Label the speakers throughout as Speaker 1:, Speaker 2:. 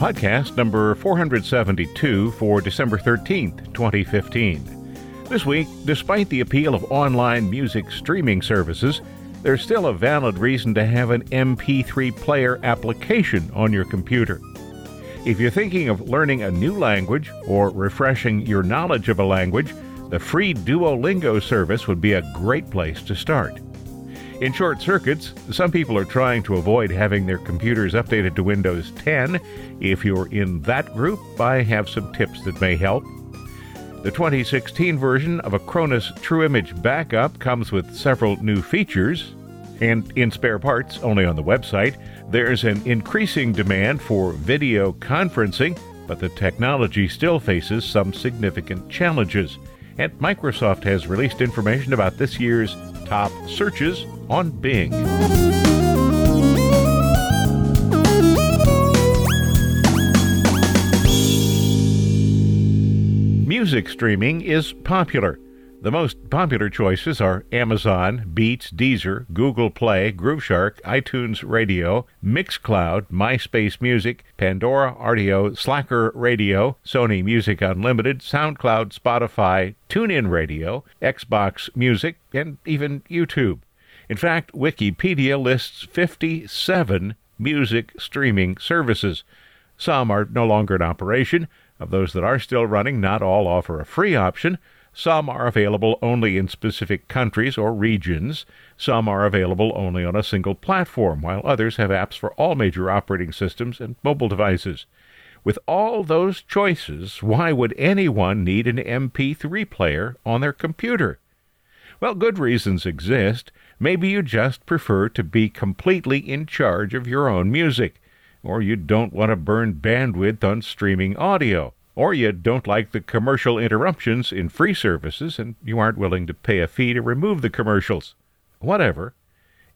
Speaker 1: Podcast number 472 for December 13th, 2015. This week, despite the appeal of online music streaming services, there's still a valid reason to have an MP3 player application on your computer. If you're thinking of learning a new language or refreshing your knowledge of a language, the free Duolingo service would be a great place to start. In short circuits, some people are trying to avoid having their computers updated to Windows 10. If you're in that group, I have some tips that may help. The 2016 version of Acronis True Image Backup comes with several new features. And in spare parts, only on the website, there's an increasing demand for video conferencing, but the technology still faces some significant challenges. And Microsoft has released information about this year's top searches on Bing. Music streaming is popular. The most popular choices are Amazon, Beats, Deezer, Google Play, Grooveshark, iTunes Radio, Mixcloud, MySpace Music, Pandora, Rdio, Slacker Radio, Sony Music Unlimited, SoundCloud, Spotify, TuneIn Radio, Xbox Music, and even YouTube. In fact, Wikipedia lists 57 music streaming services. Some are no longer in operation. Of those that are still running, not all offer a free option. Some are available only in specific countries or regions. Some are available only on a single platform, while others have apps for all major operating systems and mobile devices. With all those choices, why would anyone need an MP3 player on their computer? Well, good reasons exist. Maybe you just prefer to be completely in charge of your own music, or you don't want to burn bandwidth on streaming audio, or you don't like the commercial interruptions in free services and you aren't willing to pay a fee to remove the commercials. Whatever.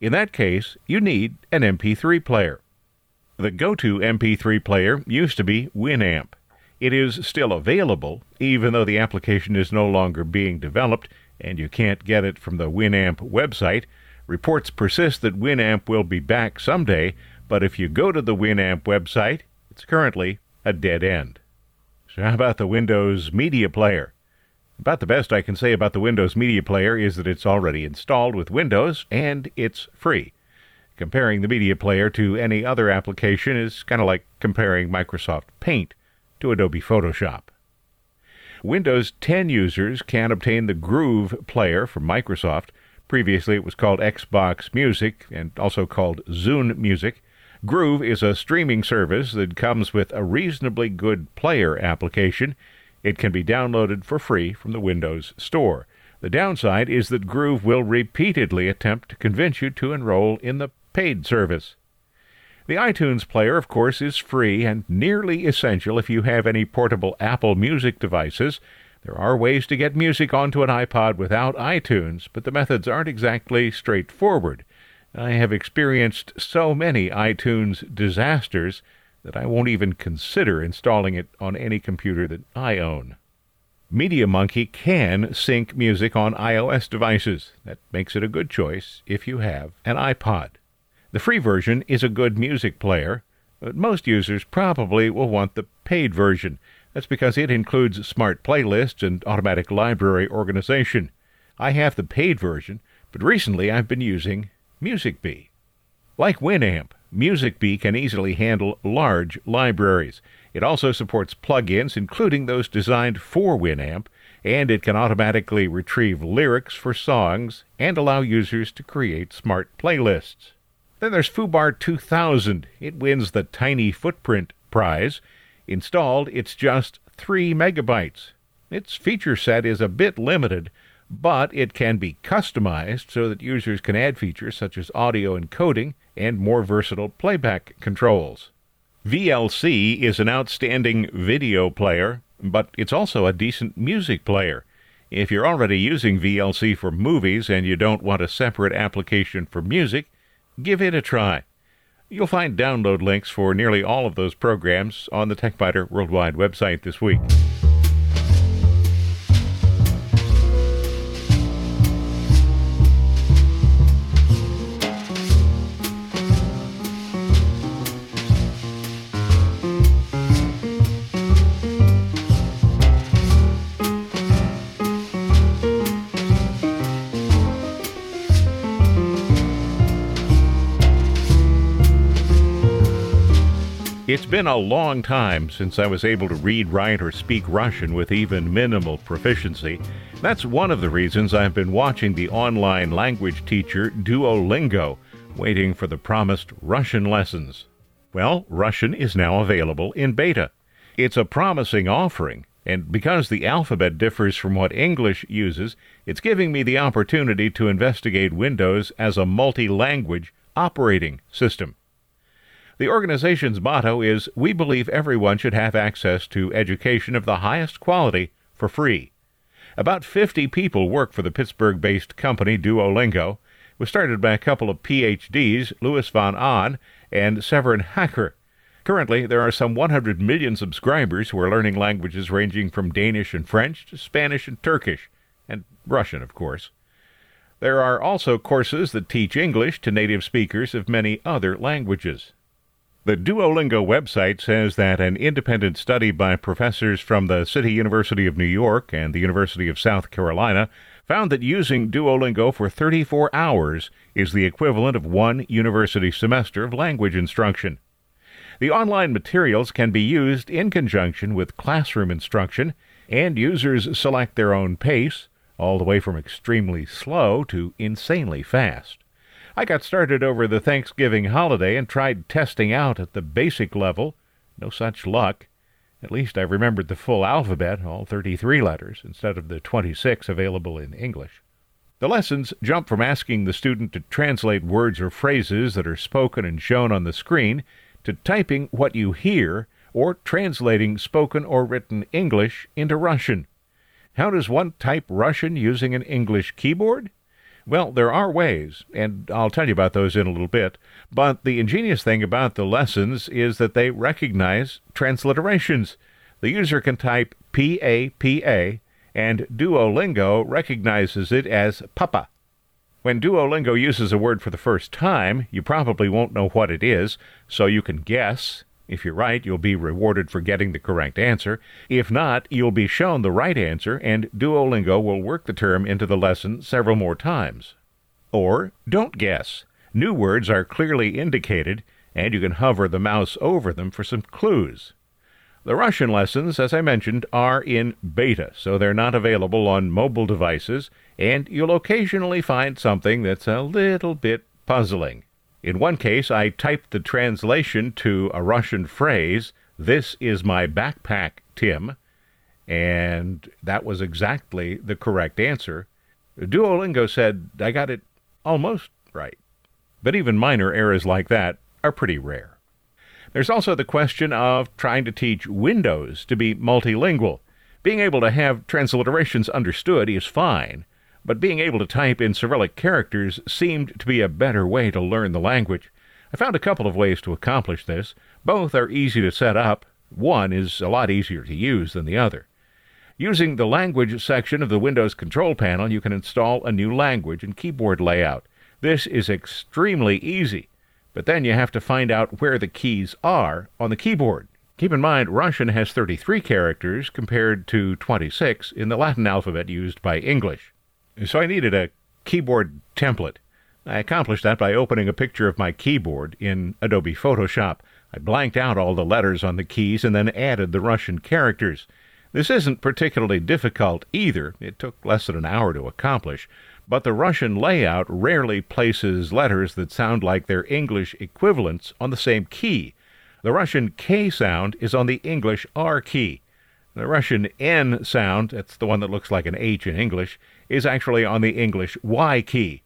Speaker 1: In that case, you need an MP3 player. The go to MP3 player used to be Winamp. It is still available, even though the application is no longer being developed and you can't get it from the Winamp website. Reports persist that Winamp will be back someday, but if you go to the Winamp website, it's currently a dead end. So, how about the Windows Media Player? About the best I can say about the Windows Media Player is that it's already installed with Windows and it's free. Comparing the Media Player to any other application is kind of like comparing Microsoft Paint to Adobe Photoshop. Windows 10 users can obtain the Groove player from Microsoft. Previously, it was called Xbox Music and also called Zune Music. Groove is a streaming service that comes with a reasonably good player application. It can be downloaded for free from the Windows Store. The downside is that Groove will repeatedly attempt to convince you to enroll in the paid service. The iTunes Player, of course, is free and nearly essential if you have any portable Apple Music devices. There are ways to get music onto an iPod without iTunes, but the methods aren't exactly straightforward. I have experienced so many iTunes disasters that I won't even consider installing it on any computer that I own. MediaMonkey can sync music on iOS devices. That makes it a good choice if you have an iPod. The free version is a good music player, but most users probably will want the paid version. That's because it includes smart playlists and automatic library organization. I have the paid version, but recently I've been using MusicBee. Like Winamp, MusicBee can easily handle large libraries. It also supports plugins, including those designed for Winamp, and it can automatically retrieve lyrics for songs and allow users to create smart playlists. Then there's foobar 2000. It wins the Tiny Footprint prize. Installed, it's just 3 megabytes. Its feature set is a bit limited, but it can be customized so that users can add features such as audio encoding and more versatile playback controls. VLC is an outstanding video player, but it's also a decent music player. If you're already using VLC for movies and you don't want a separate application for music, give it a try. You'll find download links for nearly all of those programs on the TechByter Worldwide website this week. It's been a long time since I was able to read, write, or speak Russian with even minimal proficiency. That's one of the reasons I've been watching the online language teacher Duolingo, waiting for the promised Russian lessons. Well, Russian is now available in beta. It's a promising offering, and because the alphabet differs from what English uses, it's giving me the opportunity to investigate Windows as a multi language operating system. The organization's motto is We believe everyone should have access to education of the highest quality for free. About 50 people work for the Pittsburgh based company Duolingo. It was started by a couple of PhDs, Louis von Ahn and Severin Hacker. Currently, there are some 100 million subscribers who are learning languages ranging from Danish and French to Spanish and Turkish, and Russian, of course. There are also courses that teach English to native speakers of many other languages. The Duolingo website says that an independent study by professors from the City University of New York and the University of South Carolina found that using Duolingo for 34 hours is the equivalent of one university semester of language instruction. The online materials can be used in conjunction with classroom instruction, and users select their own pace, all the way from extremely slow to insanely fast. I got started over the Thanksgiving holiday and tried testing out at the basic level. No such luck. At least I remembered the full alphabet, all 33 letters, instead of the 26 available in English. The lessons jump from asking the student to translate words or phrases that are spoken and shown on the screen to typing what you hear or translating spoken or written English into Russian. How does one type Russian using an English keyboard? Well, there are ways, and I'll tell you about those in a little bit. But the ingenious thing about the lessons is that they recognize transliterations. The user can type P A P A, and Duolingo recognizes it as Papa. When Duolingo uses a word for the first time, you probably won't know what it is, so you can guess if you're right, you'll be rewarded for getting the correct answer. If not, you'll be shown the right answer, and Duolingo will work the term into the lesson several more times. Or don't guess. New words are clearly indicated, and you can hover the mouse over them for some clues. The Russian lessons, as I mentioned, are in beta, so they're not available on mobile devices, and you'll occasionally find something that's a little bit puzzling. In one case, I typed the translation to a Russian phrase, This is my backpack, Tim, and that was exactly the correct answer. Duolingo said I got it almost right. But even minor errors like that are pretty rare. There's also the question of trying to teach Windows to be multilingual. Being able to have transliterations understood is fine, but being able to type in Cyrillic characters seemed to be a better way to learn the language. I found a couple of ways to accomplish this. Both are easy to set up. One is a lot easier to use than the other. Using the language section of the Windows control panel, you can install a new language and keyboard layout. This is extremely easy, but then you have to find out where the keys are on the keyboard. Keep in mind, Russian has 33 characters compared to 26 in the Latin alphabet used by English. So I needed a keyboard template. I accomplished that by opening a picture of my keyboard in Adobe Photoshop. I blanked out all the letters on the keys and then added the Russian characters. This isn't particularly difficult either. It took less than an hour to accomplish. But the Russian layout rarely places letters that sound like their English equivalents on the same key. The Russian K sound is on the English R key. The Russian N sound, that's the one that looks like an H in English, is actually on the English Y key.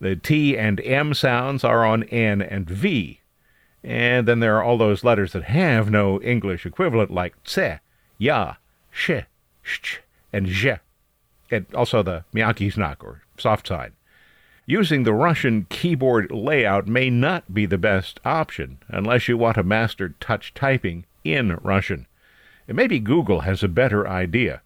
Speaker 1: The T and M sounds are on N and V. And then there are all those letters that have no English equivalent, like tse, ya, she, sh, and je. and also the Miyake knock or soft sign. Using the Russian keyboard layout may not be the best option unless you want to master touch typing in Russian. And maybe Google has a better idea.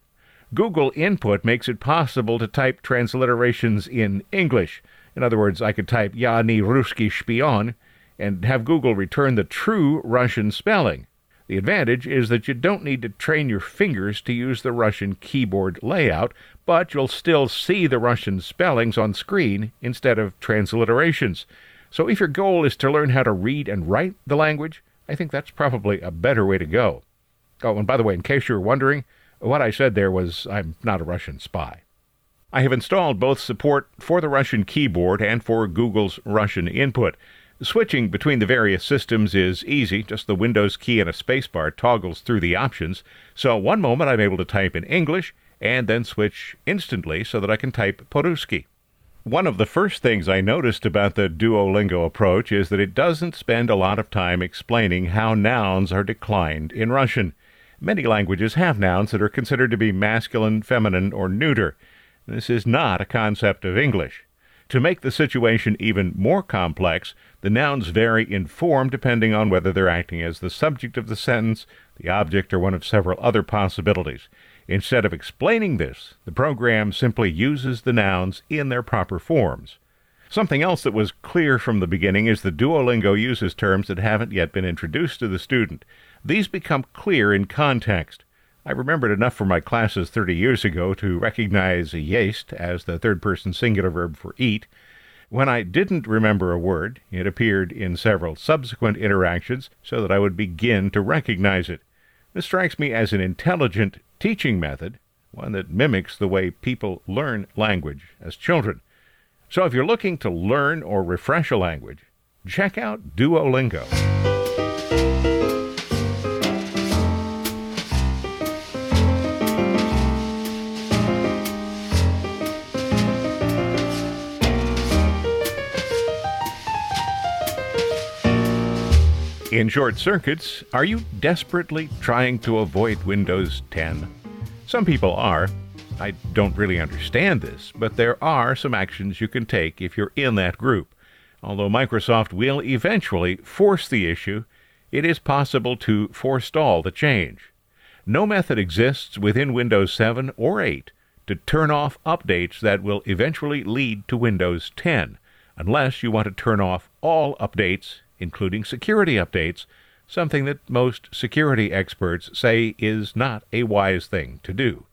Speaker 1: Google Input makes it possible to type transliterations in English. In other words, I could type ni Ruski Shpion and have Google return the true Russian spelling. The advantage is that you don't need to train your fingers to use the Russian keyboard layout, but you'll still see the Russian spellings on screen instead of transliterations. So if your goal is to learn how to read and write the language, I think that's probably a better way to go. Oh, and by the way, in case you were wondering, what I said there was I'm not a Russian spy. I have installed both support for the Russian keyboard and for Google's Russian input. Switching between the various systems is easy, just the Windows key and a spacebar toggles through the options. So one moment I'm able to type in English and then switch instantly so that I can type Poruski. One of the first things I noticed about the Duolingo approach is that it doesn't spend a lot of time explaining how nouns are declined in Russian. Many languages have nouns that are considered to be masculine, feminine, or neuter. This is not a concept of English. To make the situation even more complex, the nouns vary in form depending on whether they're acting as the subject of the sentence, the object, or one of several other possibilities. Instead of explaining this, the program simply uses the nouns in their proper forms. Something else that was clear from the beginning is that Duolingo uses terms that haven't yet been introduced to the student. These become clear in context. I remembered enough from my classes 30 years ago to recognize jest as the third person singular verb for eat. When I didn't remember a word, it appeared in several subsequent interactions so that I would begin to recognize it. This strikes me as an intelligent teaching method, one that mimics the way people learn language as children. So if you're looking to learn or refresh a language, check out Duolingo. In short circuits, are you desperately trying to avoid Windows 10? Some people are. I don't really understand this, but there are some actions you can take if you're in that group. Although Microsoft will eventually force the issue, it is possible to forestall the change. No method exists within Windows 7 or 8 to turn off updates that will eventually lead to Windows 10, unless you want to turn off all updates including security updates, something that most security experts say is not a wise thing to do.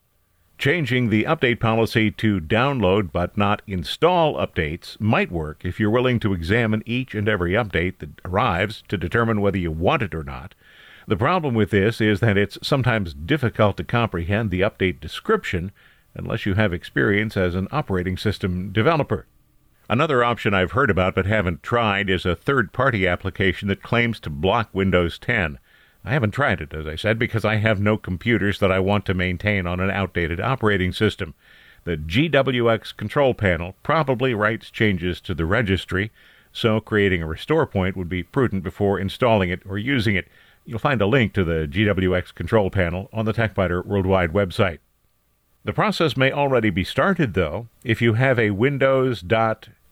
Speaker 1: Changing the update policy to download but not install updates might work if you're willing to examine each and every update that arrives to determine whether you want it or not. The problem with this is that it's sometimes difficult to comprehend the update description unless you have experience as an operating system developer. Another option I've heard about but haven't tried is a third party application that claims to block Windows 10. I haven't tried it, as I said, because I have no computers that I want to maintain on an outdated operating system. The GWX control panel probably writes changes to the registry, so creating a restore point would be prudent before installing it or using it. You'll find a link to the GWX control panel on the TechByter Worldwide website. The process may already be started, though, if you have a Windows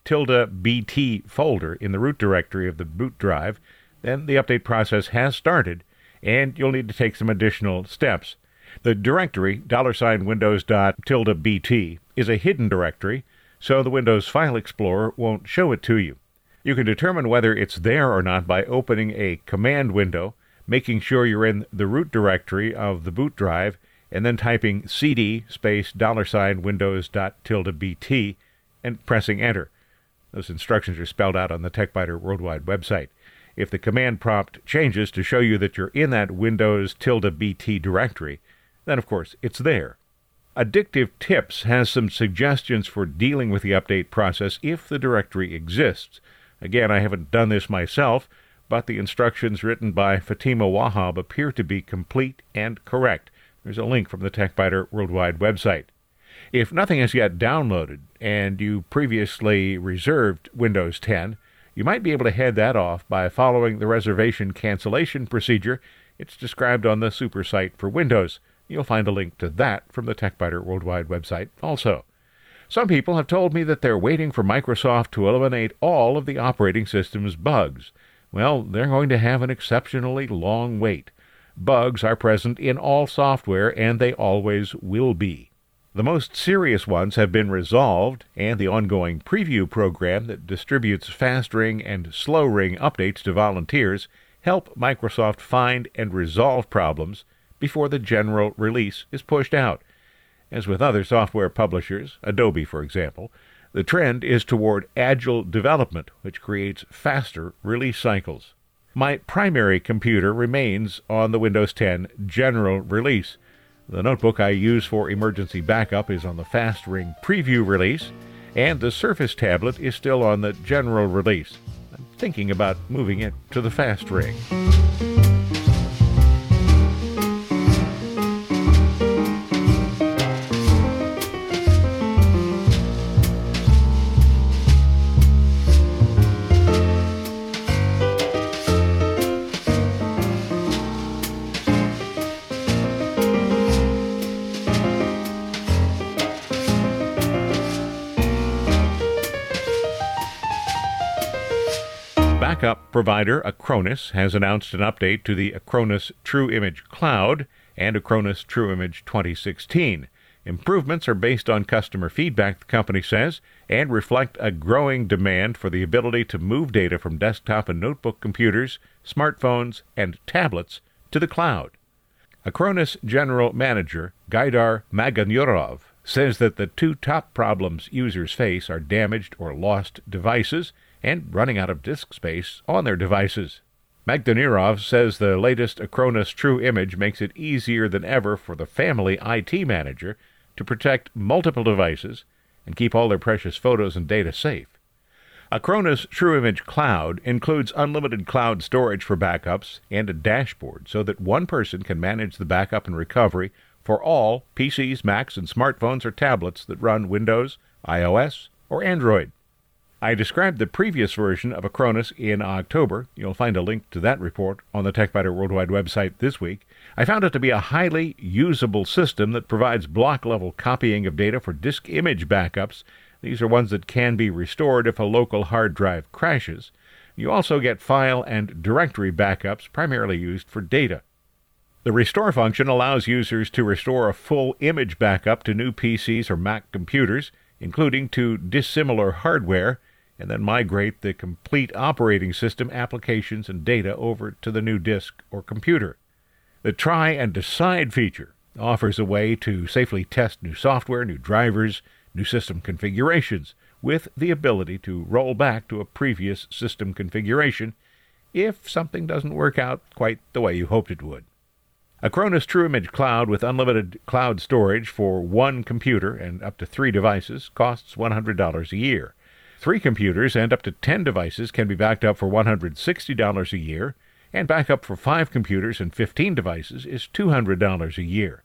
Speaker 1: tilde bt folder in the root directory of the boot drive, then the update process has started, and you'll need to take some additional steps. The directory, dollar sign windows tilde bt, is a hidden directory, so the Windows File Explorer won't show it to you. You can determine whether it's there or not by opening a command window, making sure you're in the root directory of the boot drive, and then typing cd space dollar sign windows dot tilde bt and pressing enter. Those instructions are spelled out on the TechByter Worldwide website. If the command prompt changes to show you that you're in that Windows tilde BT directory, then of course it's there. Addictive Tips has some suggestions for dealing with the update process if the directory exists. Again, I haven't done this myself, but the instructions written by Fatima Wahab appear to be complete and correct. There's a link from the TechByter Worldwide website. If nothing has yet downloaded and you previously reserved Windows 10, you might be able to head that off by following the reservation cancellation procedure. It's described on the super site for Windows. You'll find a link to that from the TechByter Worldwide website also. Some people have told me that they're waiting for Microsoft to eliminate all of the operating system's bugs. Well, they're going to have an exceptionally long wait. Bugs are present in all software, and they always will be. The most serious ones have been resolved, and the ongoing preview program that distributes fast ring and slow ring updates to volunteers help Microsoft find and resolve problems before the general release is pushed out. As with other software publishers, Adobe for example, the trend is toward agile development, which creates faster release cycles. My primary computer remains on the Windows 10 general release. The notebook I use for emergency backup is on the Fast Ring preview release, and the Surface tablet is still on the general release. I'm thinking about moving it to the Fast Ring. Provider Acronis has announced an update to the Acronis True Image Cloud and Acronis True Image 2016. Improvements are based on customer feedback, the company says, and reflect a growing demand for the ability to move data from desktop and notebook computers, smartphones, and tablets to the cloud. Acronis General Manager Gaidar Magdanurov says that the two top problems users face are damaged or lost devices and running out of disk space on their devices. Magdanurov says the latest Acronis True Image makes it easier than ever for the family IT manager to protect multiple devices and keep all their precious photos and data safe. Acronis True Image Cloud includes unlimited cloud storage for backups and a dashboard so that one person can manage the backup and recovery for all PCs, Macs, and smartphones or tablets that run Windows, iOS, or Android. I described the previous version of Acronis in October. You'll find a link to that report on the TechByter Worldwide website this week. I found it to be a highly usable system that provides block level copying of data for disk image backups. These are ones that can be restored if a local hard drive crashes. You also get file and directory backups, primarily used for data. The restore function allows users to restore a full image backup to new PCs or Mac computers, including to dissimilar hardware and then migrate the complete operating system applications and data over to the new disk or computer. The Try and Decide feature offers a way to safely test new software, new drivers, new system configurations, with the ability to roll back to a previous system configuration if something doesn't work out quite the way you hoped it would. Acronis True Image Cloud with unlimited cloud storage for one computer and up to three devices costs $100 a year. Three computers and up to 10 devices can be backed up for $160 a year, and backup for five computers and 15 devices is $200 a year.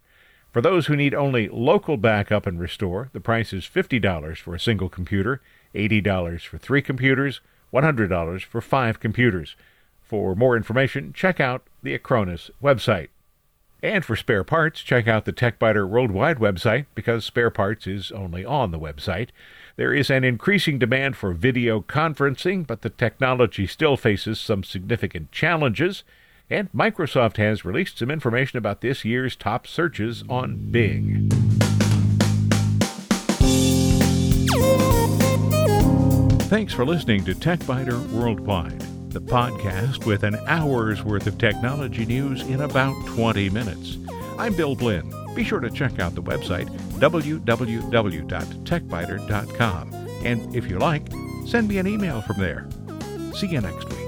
Speaker 1: For those who need only local backup and restore, the price is $50 for a single computer, $80 for three computers, $100 for five computers. For more information, check out the Acronis website. And for spare parts, check out the TechByter Worldwide website because spare parts is only on the website. There is an increasing demand for video conferencing, but the technology still faces some significant challenges, and Microsoft has released some information about this year's top searches on Bing. Thanks for listening to TechByter Worldwide, the podcast with an hour's worth of technology news in about 20 minutes. I'm Bill Blinn. Be sure to check out the website www.techbyter.com. And if you like, send me an email from there. See you next week.